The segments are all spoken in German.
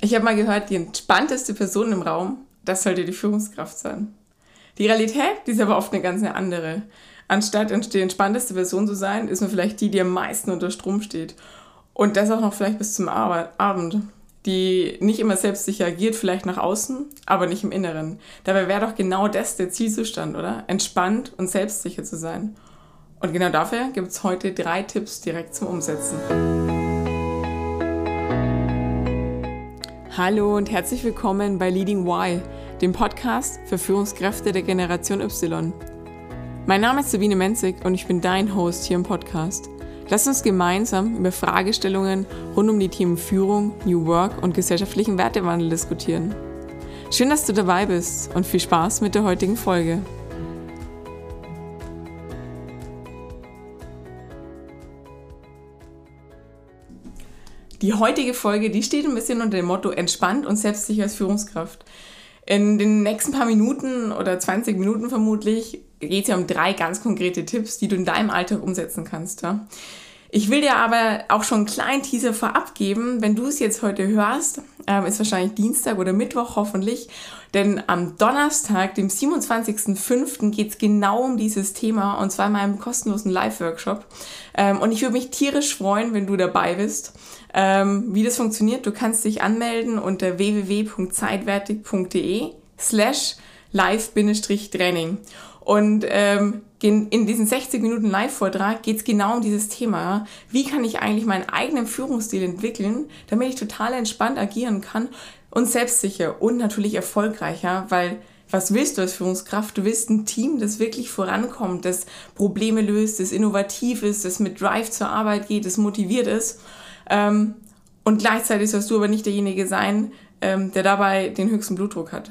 Ich habe mal gehört, die entspannteste Person im Raum, das sollte die Führungskraft sein. Die Realität, die ist aber oft eine ganz andere. Anstatt die entspannteste Person zu sein, ist man vielleicht die, die am meisten unter Strom steht. Und das auch noch vielleicht bis zum Abend. Die nicht immer selbstsicher agiert, vielleicht nach außen, aber nicht im Inneren. Dabei wäre doch genau das der Zielzustand, oder? Entspannt und selbstsicher zu sein. Und genau dafür gibt es heute drei Tipps direkt zum Umsetzen. Hallo und herzlich willkommen bei Leading Y, dem Podcast für Führungskräfte der Generation Y. Mein Name ist Sabine Menzig und ich bin dein Host hier im Podcast. Lass uns gemeinsam über Fragestellungen rund um die Themen Führung, New Work und gesellschaftlichen Wertewandel diskutieren. Schön, dass du dabei bist und viel Spaß mit der heutigen Folge. Die heutige Folge, die steht ein bisschen unter dem Motto entspannt und selbstsicher als Führungskraft. In den nächsten paar Minuten oder 20 Minuten vermutlich geht es ja um drei ganz konkrete Tipps, die du in deinem Alltag umsetzen kannst. Ja? Ich will dir aber auch schon einen kleinen Teaser vorab geben. Wenn du es jetzt heute hörst, ähm, ist wahrscheinlich Dienstag oder Mittwoch hoffentlich. Denn am Donnerstag, dem 27.05., geht es genau um dieses Thema und zwar in meinem kostenlosen Live-Workshop. Ähm, und ich würde mich tierisch freuen, wenn du dabei bist. Ähm, wie das funktioniert, du kannst dich anmelden unter www.zeitwertig.de slash live-training. Und ähm, in diesen 60 Minuten Live-Vortrag geht es genau um dieses Thema. Wie kann ich eigentlich meinen eigenen Führungsstil entwickeln, damit ich total entspannt agieren kann und selbstsicher und natürlich erfolgreicher, weil was willst du als Führungskraft? Du willst ein Team, das wirklich vorankommt, das Probleme löst, das innovativ ist, das mit Drive zur Arbeit geht, das motiviert ist. Ähm, und gleichzeitig sollst du aber nicht derjenige sein, ähm, der dabei den höchsten Blutdruck hat.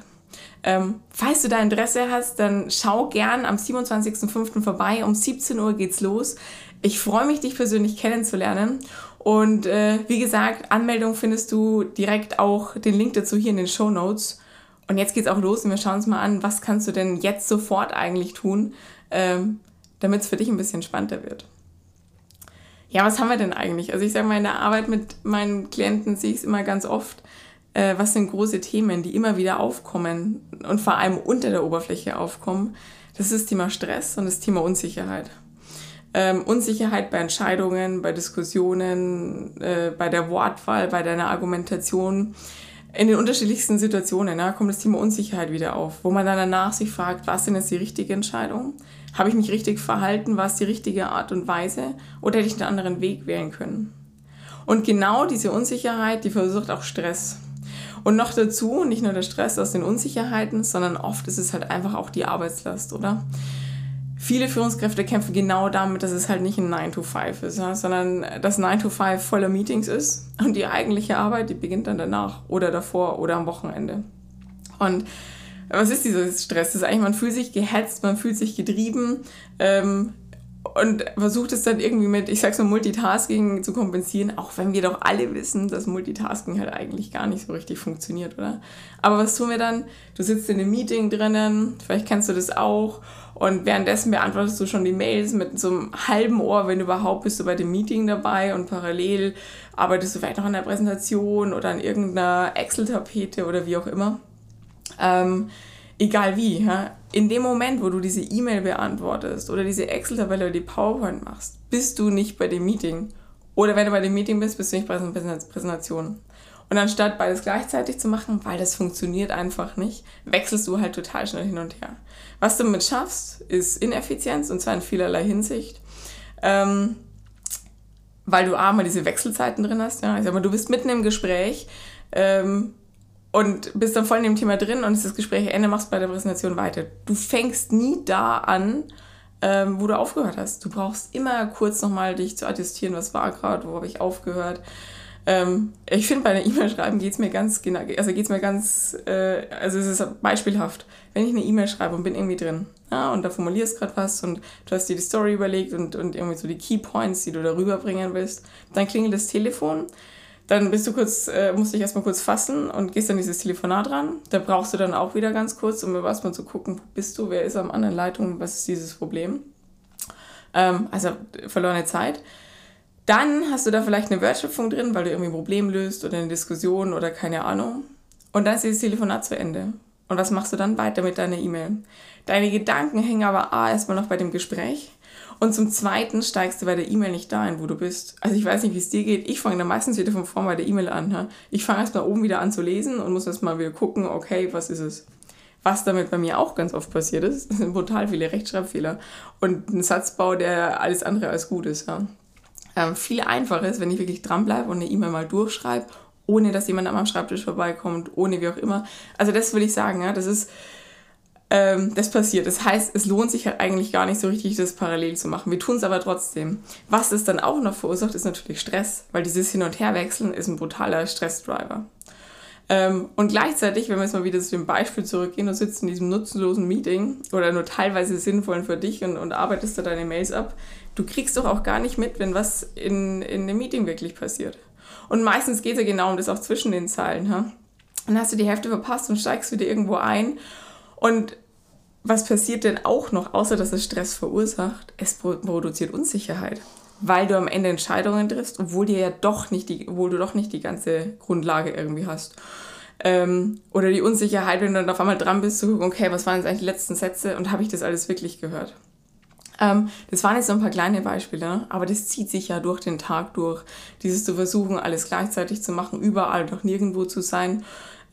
Ähm, falls du da Interesse hast, dann schau gern am 27.05. vorbei. Um 17 Uhr geht's los. Ich freue mich, dich persönlich kennenzulernen. Und äh, wie gesagt, Anmeldung findest du direkt auch den Link dazu hier in den Show Notes. Und jetzt geht's auch los und wir schauen uns mal an, was kannst du denn jetzt sofort eigentlich tun, ähm, damit es für dich ein bisschen spannender wird. Ja, was haben wir denn eigentlich? Also ich sage mal, in der Arbeit mit meinen Klienten sehe ich es immer ganz oft, äh, was sind große Themen, die immer wieder aufkommen und vor allem unter der Oberfläche aufkommen. Das ist das Thema Stress und das Thema Unsicherheit. Ähm, Unsicherheit bei Entscheidungen, bei Diskussionen, äh, bei der Wortwahl, bei deiner Argumentation. In den unterschiedlichsten Situationen ja, kommt das Thema Unsicherheit wieder auf, wo man dann danach sich fragt, was denn jetzt die richtige Entscheidung? Habe ich mich richtig verhalten? War es die richtige Art und Weise? Oder hätte ich einen anderen Weg wählen können? Und genau diese Unsicherheit, die verursacht auch Stress. Und noch dazu, nicht nur der Stress aus den Unsicherheiten, sondern oft ist es halt einfach auch die Arbeitslast, oder? Viele Führungskräfte kämpfen genau damit, dass es halt nicht ein 9 to 5 ist, ja, sondern dass 9 to 5 voller Meetings ist und die eigentliche Arbeit, die beginnt dann danach oder davor oder am Wochenende. Und was ist dieser Stress? Das ist eigentlich, man fühlt sich gehetzt, man fühlt sich getrieben, ähm, und versucht es dann irgendwie mit, ich sag's mal, Multitasking zu kompensieren, auch wenn wir doch alle wissen, dass Multitasking halt eigentlich gar nicht so richtig funktioniert, oder? Aber was tun wir dann? Du sitzt in einem Meeting drinnen, vielleicht kennst du das auch, und währenddessen beantwortest du schon die Mails mit so einem halben Ohr, wenn überhaupt bist du bei dem Meeting dabei und parallel arbeitest du vielleicht noch an der Präsentation oder an irgendeiner Excel-Tapete oder wie auch immer. Ähm, egal wie, ja, in dem Moment, wo du diese E-Mail beantwortest oder diese Excel-Tabelle oder die PowerPoint machst, bist du nicht bei dem Meeting. Oder wenn du bei dem Meeting bist, bist du nicht bei der Präsentation. Und anstatt beides gleichzeitig zu machen, weil das funktioniert einfach nicht, wechselst du halt total schnell hin und her. Was du damit schaffst, ist Ineffizienz und zwar in vielerlei Hinsicht. Ähm, weil du A, mal diese Wechselzeiten drin hast. Ja? Ich sag mal, du bist mitten im Gespräch, ähm, und bist dann voll in dem Thema drin und ist das Gespräch Ende, machst bei der Präsentation weiter. Du fängst nie da an, ähm, wo du aufgehört hast. Du brauchst immer kurz nochmal dich zu attestieren, was war gerade, wo habe ich aufgehört. Ähm, ich finde, bei einer E-Mail schreiben geht es mir ganz genau, also es mir ganz, äh, also es ist beispielhaft. Wenn ich eine E-Mail schreibe und bin irgendwie drin, ja, und da formulierst gerade was und du hast dir die Story überlegt und, und irgendwie so die Key Points, die du darüber bringen willst, dann klingelt das Telefon dann bist du kurz, äh, musst dich erstmal kurz fassen und gehst dann dieses Telefonat ran. Da brauchst du dann auch wieder ganz kurz, um erstmal zu gucken, wo bist du, wer ist am anderen Leitung, was ist dieses Problem. Ähm, also verlorene Zeit. Dann hast du da vielleicht eine Wertschöpfung drin, weil du irgendwie ein Problem löst oder eine Diskussion oder keine Ahnung. Und dann ist dieses Telefonat zu Ende. Und was machst du dann weiter mit deiner E-Mail? Deine Gedanken hängen aber A erstmal noch bei dem Gespräch und zum Zweiten steigst du bei der E-Mail nicht dahin, wo du bist. Also ich weiß nicht, wie es dir geht. Ich fange dann meistens wieder von vorn bei der E-Mail an. Ha? Ich fange erstmal oben wieder an zu lesen und muss erstmal wieder gucken, okay, was ist es? Was damit bei mir auch ganz oft passiert ist, sind brutal viele Rechtschreibfehler und ein Satzbau, der alles andere als gut ist. Ja? Ähm, viel einfacher ist, wenn ich wirklich dranbleibe und eine E-Mail mal durchschreibe, ohne dass jemand an meinem Schreibtisch vorbeikommt, ohne wie auch immer. Also das will ich sagen, ja, das ist ähm, das passiert. Das heißt, es lohnt sich halt eigentlich gar nicht so richtig, das parallel zu machen. Wir tun es aber trotzdem. Was es dann auch noch verursacht, ist natürlich Stress, weil dieses Hin- und Herwechseln ist ein brutaler Stressdriver. Ähm, und gleichzeitig, wenn wir jetzt mal wieder zu dem Beispiel zurückgehen, du sitzt in diesem nutzenlosen Meeting oder nur teilweise sinnvollen für dich und, und arbeitest da deine Mails ab, du kriegst doch auch gar nicht mit, wenn was in, in dem Meeting wirklich passiert. Und meistens geht es ja genau um das auch zwischen den Zeilen. Ha? Dann hast du die Hälfte verpasst und steigst wieder irgendwo ein und was passiert denn auch noch, außer dass es Stress verursacht? Es produziert Unsicherheit, weil du am Ende Entscheidungen triffst, obwohl dir ja doch nicht die, obwohl du doch nicht die ganze Grundlage irgendwie hast. Ähm, oder die Unsicherheit, wenn du dann auf einmal dran bist, zu gucken, okay, was waren jetzt eigentlich die letzten Sätze und habe ich das alles wirklich gehört? Ähm, das waren jetzt so ein paar kleine Beispiele, aber das zieht sich ja durch den Tag durch. Dieses zu versuchen, alles gleichzeitig zu machen, überall doch nirgendwo zu sein.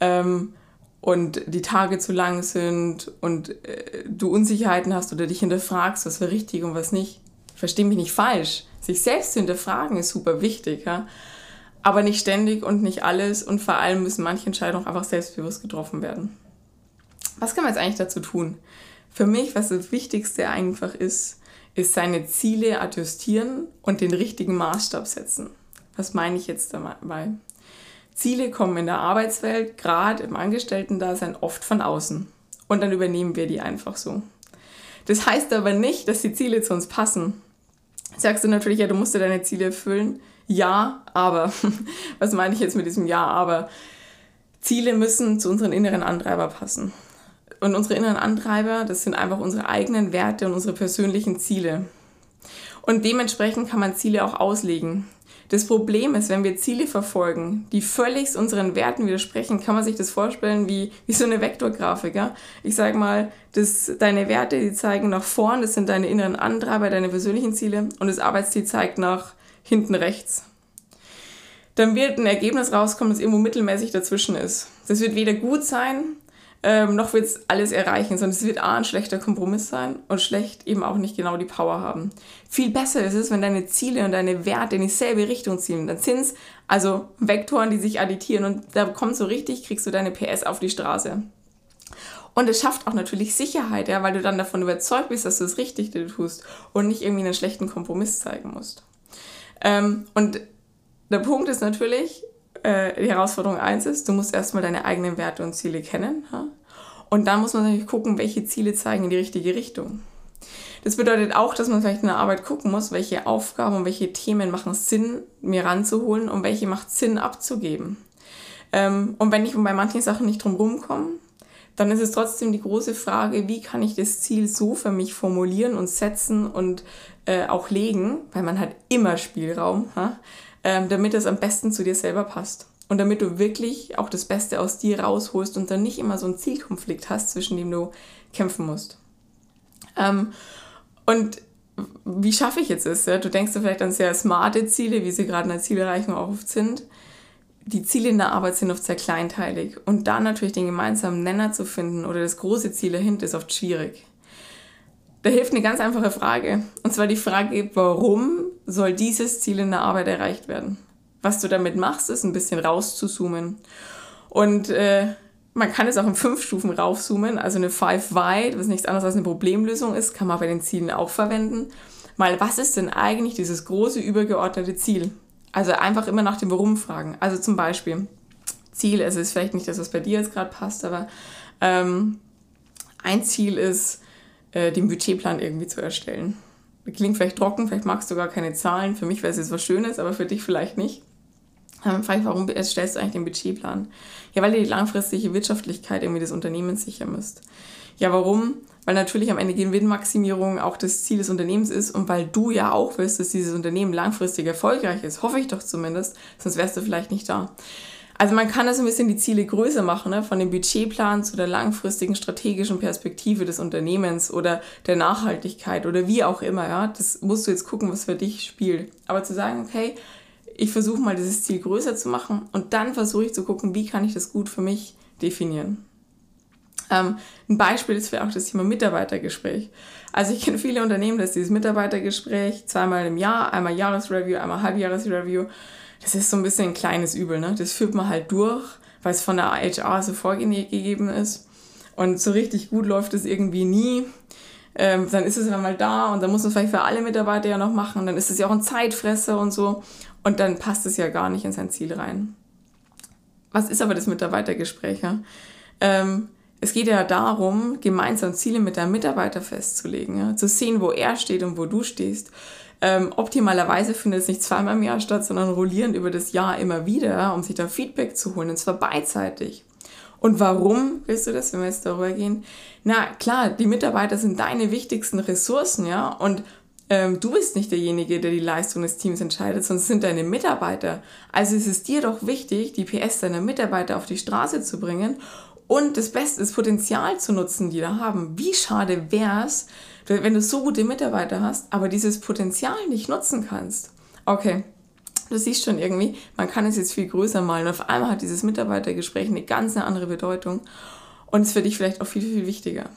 Ähm, und die Tage zu lang sind und äh, du Unsicherheiten hast oder dich hinterfragst, was war richtig und was nicht. Versteh mich nicht falsch. Sich selbst zu hinterfragen ist super wichtig, ja. Aber nicht ständig und nicht alles und vor allem müssen manche Entscheidungen einfach selbstbewusst getroffen werden. Was kann man jetzt eigentlich dazu tun? Für mich, was das Wichtigste einfach ist, ist seine Ziele adjustieren und den richtigen Maßstab setzen. Was meine ich jetzt dabei? Ziele kommen in der Arbeitswelt, gerade im Angestellten-Dasein, oft von außen. Und dann übernehmen wir die einfach so. Das heißt aber nicht, dass die Ziele zu uns passen. Sagst du natürlich, ja, du musst dir deine Ziele erfüllen. Ja, aber. Was meine ich jetzt mit diesem Ja, aber? Ziele müssen zu unseren inneren Antreiber passen. Und unsere inneren Antreiber, das sind einfach unsere eigenen Werte und unsere persönlichen Ziele. Und dementsprechend kann man Ziele auch auslegen. Das Problem ist, wenn wir Ziele verfolgen, die völlig unseren Werten widersprechen, kann man sich das vorstellen wie, wie so eine Vektorgrafik. Ja? Ich sage mal, das, deine Werte, die zeigen nach vorn, das sind deine inneren Antreiber, deine persönlichen Ziele und das Arbeitsziel zeigt nach hinten rechts. Dann wird ein Ergebnis rauskommen, das irgendwo mittelmäßig dazwischen ist. Das wird weder gut sein, ähm, noch wird es alles erreichen, sondern es wird A, ein schlechter Kompromiss sein und schlecht eben auch nicht genau die Power haben. Viel besser ist es, wenn deine Ziele und deine Werte in dieselbe Richtung zielen. Dann sind es also Vektoren, die sich additieren und da kommt so richtig, kriegst du deine PS auf die Straße. Und es schafft auch natürlich Sicherheit, ja, weil du dann davon überzeugt bist, dass du das Richtige tust und nicht irgendwie einen schlechten Kompromiss zeigen musst. Ähm, und der Punkt ist natürlich, äh, die Herausforderung eins ist, du musst erstmal deine eigenen Werte und Ziele kennen. Ha? Und dann muss man natürlich gucken, welche Ziele zeigen in die richtige Richtung. Das bedeutet auch, dass man vielleicht in der Arbeit gucken muss, welche Aufgaben und welche Themen machen Sinn, mir ranzuholen und welche macht Sinn abzugeben. Ähm, und wenn ich bei manchen Sachen nicht drum rumkomme, dann ist es trotzdem die große Frage, wie kann ich das Ziel so für mich formulieren und setzen und äh, auch legen, weil man hat immer Spielraum, ha? Ähm, damit es am besten zu dir selber passt. Und damit du wirklich auch das Beste aus dir rausholst und dann nicht immer so einen Zielkonflikt hast, zwischen dem du kämpfen musst. Ähm, und wie schaffe ich jetzt es? Ja? Du denkst dir vielleicht an sehr smarte Ziele, wie sie gerade in der Zielerreichung auch oft sind. Die Ziele in der Arbeit sind oft sehr kleinteilig. Und da natürlich den gemeinsamen Nenner zu finden oder das große Ziel dahinter ist oft schwierig. Da hilft eine ganz einfache Frage. Und zwar die Frage, warum soll dieses Ziel in der Arbeit erreicht werden? Was du damit machst, ist ein bisschen rauszuzoomen. Und äh, man kann es auch in fünf Stufen raufzoomen. Also eine Five Wide, was nichts anderes als eine Problemlösung ist, kann man bei den Zielen auch verwenden. Mal, was ist denn eigentlich dieses große übergeordnete Ziel? Also einfach immer nach dem Warum fragen. Also zum Beispiel, Ziel, es ist vielleicht nicht das, was bei dir jetzt gerade passt, aber ähm, ein Ziel ist, äh, den Budgetplan irgendwie zu erstellen. Klingt vielleicht trocken, vielleicht magst du gar keine Zahlen. Für mich wäre es jetzt was Schönes, aber für dich vielleicht nicht. Ähm, frage ich, warum stellst du eigentlich den Budgetplan? Ja, weil ihr die langfristige Wirtschaftlichkeit irgendwie des Unternehmens sichern müsst. Ja, warum? Weil natürlich am Ende Gewinnmaximierung auch das Ziel des Unternehmens ist und weil du ja auch willst, dass dieses Unternehmen langfristig erfolgreich ist. Hoffe ich doch zumindest, sonst wärst du vielleicht nicht da. Also man kann das ein bisschen die Ziele größer machen, ne? von dem Budgetplan zu der langfristigen strategischen Perspektive des Unternehmens oder der Nachhaltigkeit oder wie auch immer. Ja? Das musst du jetzt gucken, was für dich spielt. Aber zu sagen, okay, ich versuche mal dieses Ziel größer zu machen und dann versuche ich zu gucken, wie kann ich das gut für mich definieren. Ähm, ein Beispiel ist vielleicht auch das Thema Mitarbeitergespräch. Also ich kenne viele Unternehmen, dass dieses Mitarbeitergespräch zweimal im Jahr, einmal Jahresreview, einmal Halbjahresreview, das ist so ein bisschen ein kleines Übel. Ne? Das führt man halt durch, weil es von der HR so vorgegeben ist. Und so richtig gut läuft es irgendwie nie. Ähm, dann ist es dann mal da und dann muss man es vielleicht für alle Mitarbeiter ja noch machen. dann ist es ja auch ein Zeitfresser und so. Und dann passt es ja gar nicht in sein Ziel rein. Was ist aber das Mitarbeitergespräch? Ja? Ähm, es geht ja darum, gemeinsam Ziele mit deinem Mitarbeiter festzulegen, ja? zu sehen, wo er steht und wo du stehst. Ähm, optimalerweise findet es nicht zweimal im Jahr statt, sondern rollierend über das Jahr immer wieder, um sich da Feedback zu holen, und zwar beidseitig. Und warum willst du das, wenn wir jetzt darüber gehen? Na klar, die Mitarbeiter sind deine wichtigsten Ressourcen, ja, und ähm, du bist nicht derjenige, der die Leistung des Teams entscheidet, es sind deine Mitarbeiter. Also ist es dir doch wichtig, die PS deiner Mitarbeiter auf die Straße zu bringen und das Beste, das Potenzial zu nutzen, die da haben. Wie schade wäre es, wenn du so gute Mitarbeiter hast, aber dieses Potenzial nicht nutzen kannst. Okay, du siehst schon irgendwie, man kann es jetzt viel größer malen. Auf einmal hat dieses Mitarbeitergespräch eine ganz andere Bedeutung und ist für dich vielleicht auch viel, viel wichtiger.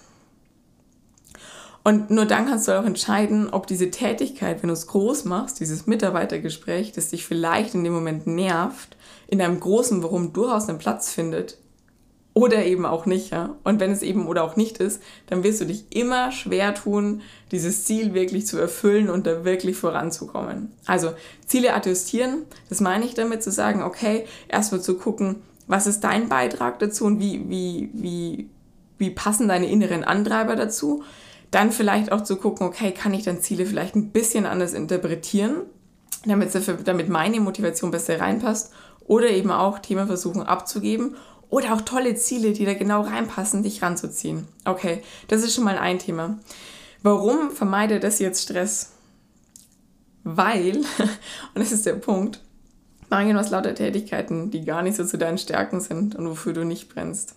Und nur dann kannst du auch entscheiden, ob diese Tätigkeit, wenn du es groß machst, dieses Mitarbeitergespräch, das dich vielleicht in dem Moment nervt, in einem großen Warum durchaus einen Platz findet oder eben auch nicht. Ja? Und wenn es eben oder auch nicht ist, dann wirst du dich immer schwer tun, dieses Ziel wirklich zu erfüllen und da wirklich voranzukommen. Also Ziele adjustieren, das meine ich damit zu sagen, okay, erstmal zu gucken, was ist dein Beitrag dazu und wie, wie, wie, wie passen deine inneren Antreiber dazu dann vielleicht auch zu gucken, okay, kann ich dann Ziele vielleicht ein bisschen anders interpretieren, damit, damit meine Motivation besser reinpasst oder eben auch Themen versuchen abzugeben oder auch tolle Ziele, die da genau reinpassen, dich ranzuziehen. Okay, das ist schon mal ein Thema. Warum vermeide das jetzt Stress? Weil, und das ist der Punkt, machen was lauter Tätigkeiten, die gar nicht so zu deinen Stärken sind und wofür du nicht brennst.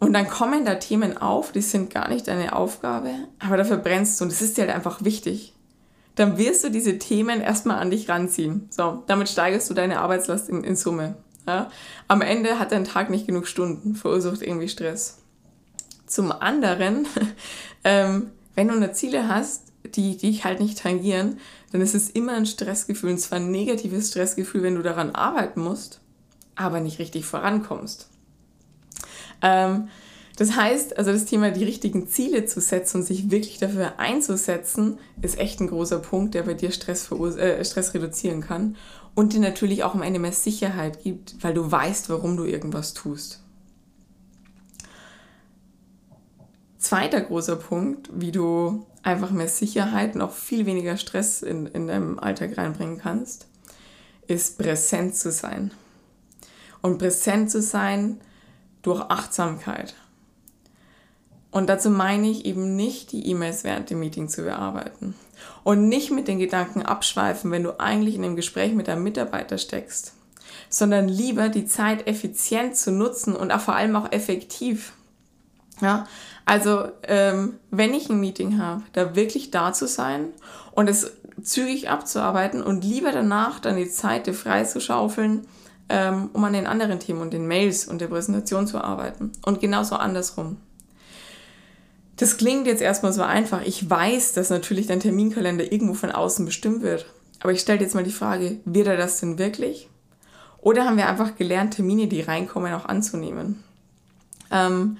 Und dann kommen da Themen auf, die sind gar nicht deine Aufgabe, aber dafür brennst du und das ist dir halt einfach wichtig. Dann wirst du diese Themen erstmal an dich ranziehen. So, damit steigerst du deine Arbeitslast in, in Summe. Ja? Am Ende hat dein Tag nicht genug Stunden, verursacht irgendwie Stress. Zum anderen, ähm, wenn du eine Ziele hast, die dich halt nicht tangieren, dann ist es immer ein Stressgefühl, und zwar ein negatives Stressgefühl, wenn du daran arbeiten musst, aber nicht richtig vorankommst. Ähm, das heißt, also das Thema, die richtigen Ziele zu setzen und sich wirklich dafür einzusetzen, ist echt ein großer Punkt, der bei dir Stress, äh, Stress reduzieren kann und dir natürlich auch am Ende mehr Sicherheit gibt, weil du weißt, warum du irgendwas tust. Zweiter großer Punkt, wie du einfach mehr Sicherheit und auch viel weniger Stress in, in deinem Alltag reinbringen kannst, ist präsent zu sein. Und präsent zu sein durch Achtsamkeit. Und dazu meine ich eben nicht, die E-Mails während dem Meeting zu bearbeiten. Und nicht mit den Gedanken abschweifen, wenn du eigentlich in einem Gespräch mit deinem Mitarbeiter steckst. Sondern lieber die Zeit effizient zu nutzen und auch vor allem auch effektiv. Ja, also ähm, wenn ich ein Meeting habe, da wirklich da zu sein und es zügig abzuarbeiten und lieber danach dann die Zeit frei zu schaufeln, ähm, um an den anderen Themen und den Mails und der Präsentation zu arbeiten. Und genauso andersrum. Das klingt jetzt erstmal so einfach. Ich weiß, dass natürlich dein Terminkalender irgendwo von außen bestimmt wird. Aber ich stelle jetzt mal die Frage, wird er das denn wirklich? Oder haben wir einfach gelernt, Termine, die reinkommen, auch anzunehmen? Ähm,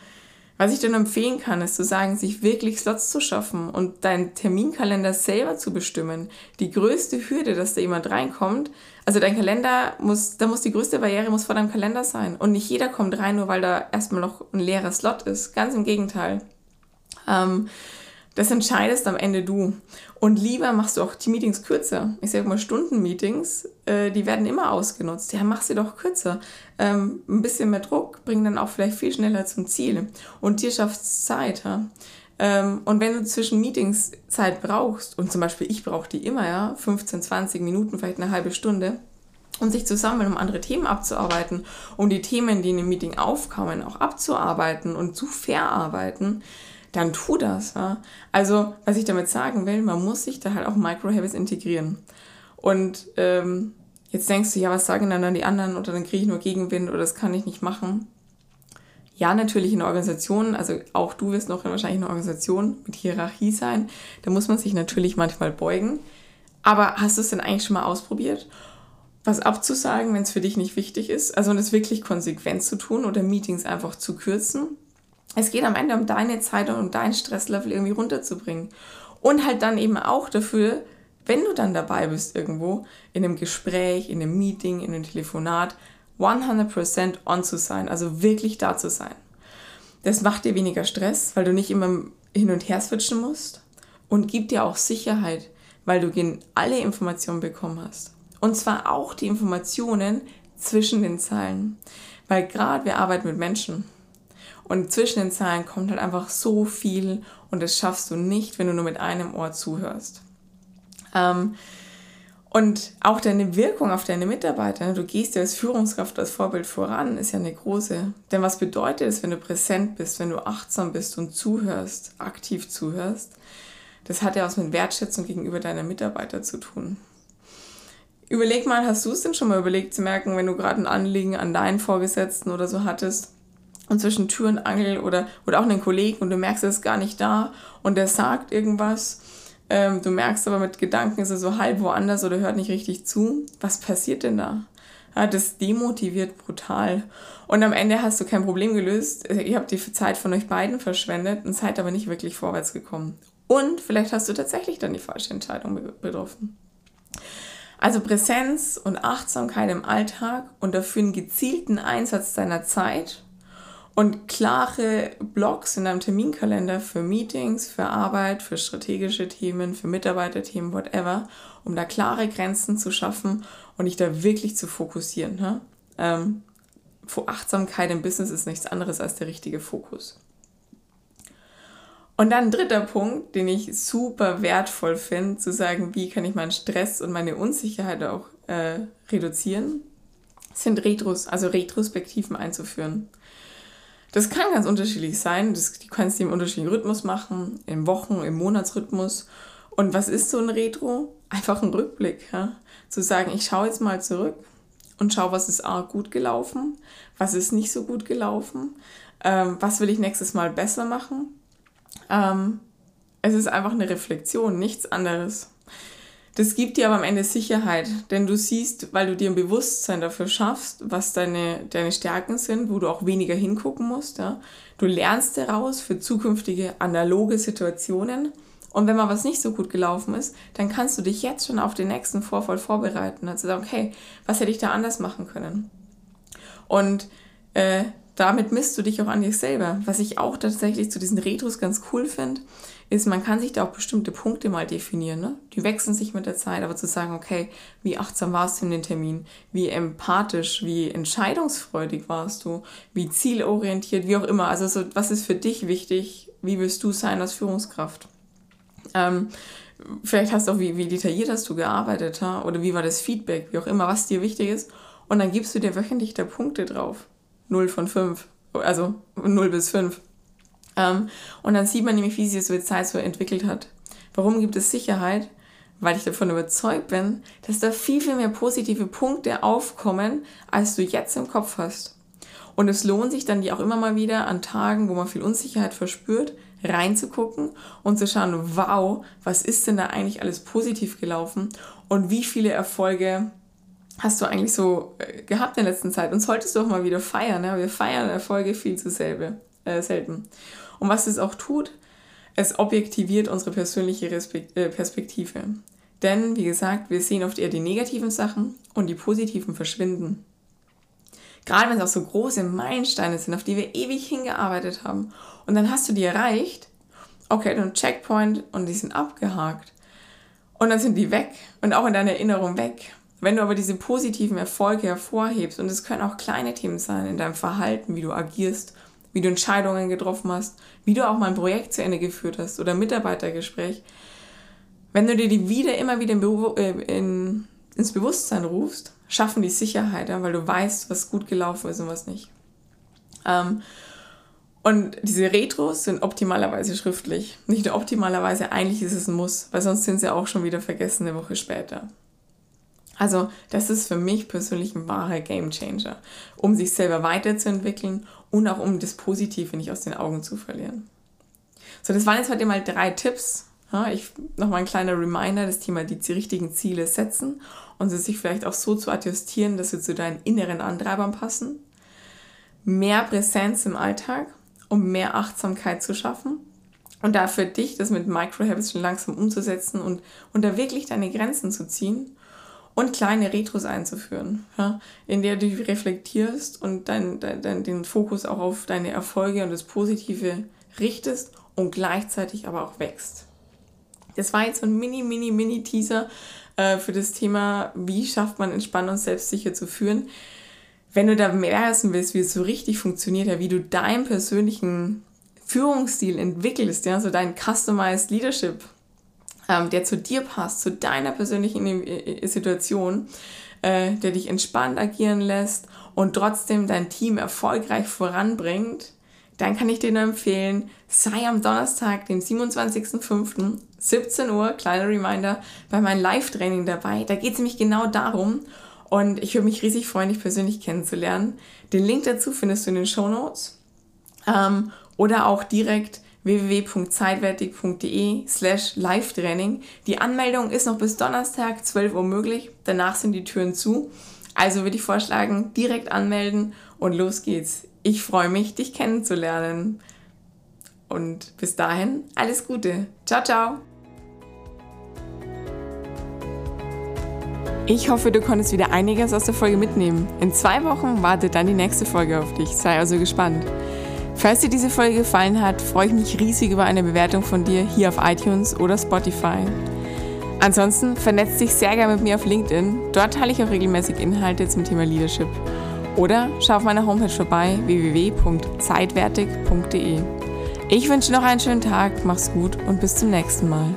was ich dann empfehlen kann, ist zu sagen, sich wirklich Slots zu schaffen und deinen Terminkalender selber zu bestimmen. Die größte Hürde, dass da jemand reinkommt, also dein Kalender muss, da muss die größte Barriere muss vor deinem Kalender sein. Und nicht jeder kommt rein, nur weil da erstmal noch ein leerer Slot ist. Ganz im Gegenteil. Ähm, das entscheidest am Ende du. Und lieber machst du auch die Meetings kürzer. Ich sage mal Stundenmeetings, äh, die werden immer ausgenutzt. Ja, mach sie doch kürzer. Ähm, ein bisschen mehr Druck bringt dann auch vielleicht viel schneller zum Ziel. Und dir schafft Zeit. Ja? Ähm, und wenn du zwischen Meetings Zeit brauchst, und zum Beispiel ich brauche die immer, ja, 15, 20 Minuten, vielleicht eine halbe Stunde, um sich zu sammeln, um andere Themen abzuarbeiten, um die Themen, die in dem Meeting aufkommen, auch abzuarbeiten und zu verarbeiten, dann tu das. Ja? Also, was ich damit sagen will, man muss sich da halt auch Micro-Habits integrieren. Und ähm, jetzt denkst du, ja, was sagen dann die anderen oder dann kriege ich nur Gegenwind oder das kann ich nicht machen. Ja, natürlich in Organisationen, also auch du wirst noch wahrscheinlich in einer Organisation mit Hierarchie sein. Da muss man sich natürlich manchmal beugen. Aber hast du es denn eigentlich schon mal ausprobiert? Was abzusagen, wenn es für dich nicht wichtig ist? Also, es wirklich konsequent zu tun oder Meetings einfach zu kürzen? es geht am Ende um deine Zeit und um dein Stresslevel irgendwie runterzubringen. Und halt dann eben auch dafür, wenn du dann dabei bist irgendwo, in einem Gespräch, in einem Meeting, in einem Telefonat, 100% on zu sein, also wirklich da zu sein. Das macht dir weniger Stress, weil du nicht immer hin und her switchen musst und gibt dir auch Sicherheit, weil du alle Informationen bekommen hast. Und zwar auch die Informationen zwischen den Zeilen. Weil gerade wir arbeiten mit Menschen und zwischen den Zahlen kommt halt einfach so viel und das schaffst du nicht, wenn du nur mit einem Ohr zuhörst. Ähm, und auch deine Wirkung auf deine Mitarbeiter, ne, du gehst ja als Führungskraft, als Vorbild voran, ist ja eine große. Denn was bedeutet es, wenn du präsent bist, wenn du achtsam bist und zuhörst, aktiv zuhörst? Das hat ja was mit Wertschätzung gegenüber deiner Mitarbeiter zu tun. Überleg mal, hast du es denn schon mal überlegt zu merken, wenn du gerade ein Anliegen an deinen Vorgesetzten oder so hattest, und zwischen Tür und Angel oder, oder auch einen Kollegen und du merkst, er ist gar nicht da und der sagt irgendwas. Ähm, du merkst aber mit Gedanken ist er so halb woanders oder hört nicht richtig zu. Was passiert denn da? Ja, das demotiviert brutal. Und am Ende hast du kein Problem gelöst. Ihr habt die Zeit von euch beiden verschwendet und seid aber nicht wirklich vorwärts gekommen. Und vielleicht hast du tatsächlich dann die falsche Entscheidung betroffen. Also Präsenz und Achtsamkeit im Alltag und dafür einen gezielten Einsatz deiner Zeit und klare Blocks in deinem Terminkalender für Meetings, für Arbeit, für strategische Themen, für Mitarbeiterthemen, whatever, um da klare Grenzen zu schaffen und dich da wirklich zu fokussieren. Ne? Ähm, Achtsamkeit im Business ist nichts anderes als der richtige Fokus. Und dann ein dritter Punkt, den ich super wertvoll finde, zu sagen, wie kann ich meinen Stress und meine Unsicherheit auch äh, reduzieren, sind Retros, also Retrospektiven einzuführen. Das kann ganz unterschiedlich sein. Das, du kannst die im unterschiedlichen Rhythmus machen, im Wochen-, im Monatsrhythmus. Und was ist so ein Retro? Einfach ein Rückblick. Ja? Zu sagen, ich schaue jetzt mal zurück und schaue, was ist A, gut gelaufen, was ist nicht so gut gelaufen, ähm, was will ich nächstes Mal besser machen. Ähm, es ist einfach eine Reflexion, nichts anderes. Das gibt dir aber am Ende Sicherheit, denn du siehst, weil du dir ein Bewusstsein dafür schaffst, was deine, deine Stärken sind, wo du auch weniger hingucken musst. Ja? Du lernst daraus für zukünftige analoge Situationen. Und wenn mal was nicht so gut gelaufen ist, dann kannst du dich jetzt schon auf den nächsten Vorfall vorbereiten. Also sagen, okay, was hätte ich da anders machen können? Und äh, damit misst du dich auch an dich selber. Was ich auch tatsächlich zu diesen Retros ganz cool finde, ist, man kann sich da auch bestimmte Punkte mal definieren. Ne? Die wechseln sich mit der Zeit, aber zu sagen, okay, wie achtsam warst du in den Termin, wie empathisch, wie entscheidungsfreudig warst du, wie zielorientiert, wie auch immer. Also so, was ist für dich wichtig, wie willst du sein als Führungskraft? Ähm, vielleicht hast du auch, wie, wie detailliert hast du gearbeitet, ha? oder wie war das Feedback, wie auch immer, was dir wichtig ist. Und dann gibst du dir wöchentlich da Punkte drauf. 0 von 5, also 0 bis 5. Ähm, und dann sieht man nämlich, wie sich Zeit so entwickelt hat. Warum gibt es Sicherheit? Weil ich davon überzeugt bin, dass da viel, viel mehr positive Punkte aufkommen, als du jetzt im Kopf hast. Und es lohnt sich dann, die auch immer mal wieder an Tagen, wo man viel Unsicherheit verspürt, reinzugucken und zu schauen, wow, was ist denn da eigentlich alles positiv gelaufen und wie viele Erfolge hast du eigentlich so äh, gehabt in der letzten Zeit und solltest du auch mal wieder feiern. Ne? Wir feiern Erfolge viel zu selbe, äh, selten. Und was es auch tut, es objektiviert unsere persönliche äh, Perspektive. Denn, wie gesagt, wir sehen oft eher die negativen Sachen und die positiven verschwinden. Gerade wenn es auch so große Meilensteine sind, auf die wir ewig hingearbeitet haben. Und dann hast du die erreicht Okay, dann Checkpoint und die sind abgehakt. Und dann sind die weg und auch in deiner Erinnerung weg. Wenn du aber diese positiven Erfolge hervorhebst, und es können auch kleine Themen sein in deinem Verhalten, wie du agierst, wie du Entscheidungen getroffen hast, wie du auch mal ein Projekt zu Ende geführt hast oder ein Mitarbeitergespräch, wenn du dir die wieder immer wieder in, äh, in, ins Bewusstsein rufst, schaffen die Sicherheit, ja, weil du weißt, was gut gelaufen ist und was nicht. Ähm, und diese Retros sind optimalerweise schriftlich. Nicht nur optimalerweise, eigentlich ist es ein Muss, weil sonst sind sie auch schon wieder vergessen eine Woche später. Also das ist für mich persönlich ein wahrer Gamechanger, um sich selber weiterzuentwickeln und auch um das Positive nicht aus den Augen zu verlieren. So, das waren jetzt heute mal drei Tipps. Ich, nochmal ein kleiner Reminder, das Thema die richtigen Ziele setzen und sie sich vielleicht auch so zu adjustieren, dass sie zu deinen inneren Antreibern passen. Mehr Präsenz im Alltag, um mehr Achtsamkeit zu schaffen und da für dich das mit Microhabits schon langsam umzusetzen und, und da wirklich deine Grenzen zu ziehen und kleine Retros einzuführen, ja, in der du reflektierst und dein, dein, dein, den Fokus auch auf deine Erfolge und das Positive richtest und gleichzeitig aber auch wächst. Das war jetzt so ein mini, mini, mini Teaser äh, für das Thema, wie schafft man Entspannung selbstsicher zu führen. Wenn du da mehr wissen willst, wie es so richtig funktioniert, ja, wie du deinen persönlichen Führungsstil entwickelst, ja, so dein Customized Leadership ähm, der zu dir passt, zu deiner persönlichen Situation, äh, der dich entspannt agieren lässt und trotzdem dein Team erfolgreich voranbringt, dann kann ich dir nur empfehlen, sei am Donnerstag, dem 27.05., 17 Uhr, kleiner Reminder, bei meinem Live-Training dabei. Da geht es nämlich genau darum und ich würde mich riesig freuen, dich persönlich kennenzulernen. Den Link dazu findest du in den Show Notes ähm, oder auch direkt www.zeitwertig.de slash Live-Training. Die Anmeldung ist noch bis Donnerstag 12 Uhr möglich. Danach sind die Türen zu. Also würde ich vorschlagen, direkt anmelden und los geht's. Ich freue mich, dich kennenzulernen. Und bis dahin, alles Gute. Ciao, ciao. Ich hoffe, du konntest wieder einiges aus der Folge mitnehmen. In zwei Wochen wartet dann die nächste Folge auf dich. Sei also gespannt. Falls dir diese Folge gefallen hat, freue ich mich riesig über eine Bewertung von dir hier auf iTunes oder Spotify. Ansonsten vernetz dich sehr gerne mit mir auf LinkedIn. Dort teile ich auch regelmäßig Inhalte zum Thema Leadership. Oder schau auf meiner Homepage vorbei www.zeitwertig.de. Ich wünsche noch einen schönen Tag, mach's gut und bis zum nächsten Mal.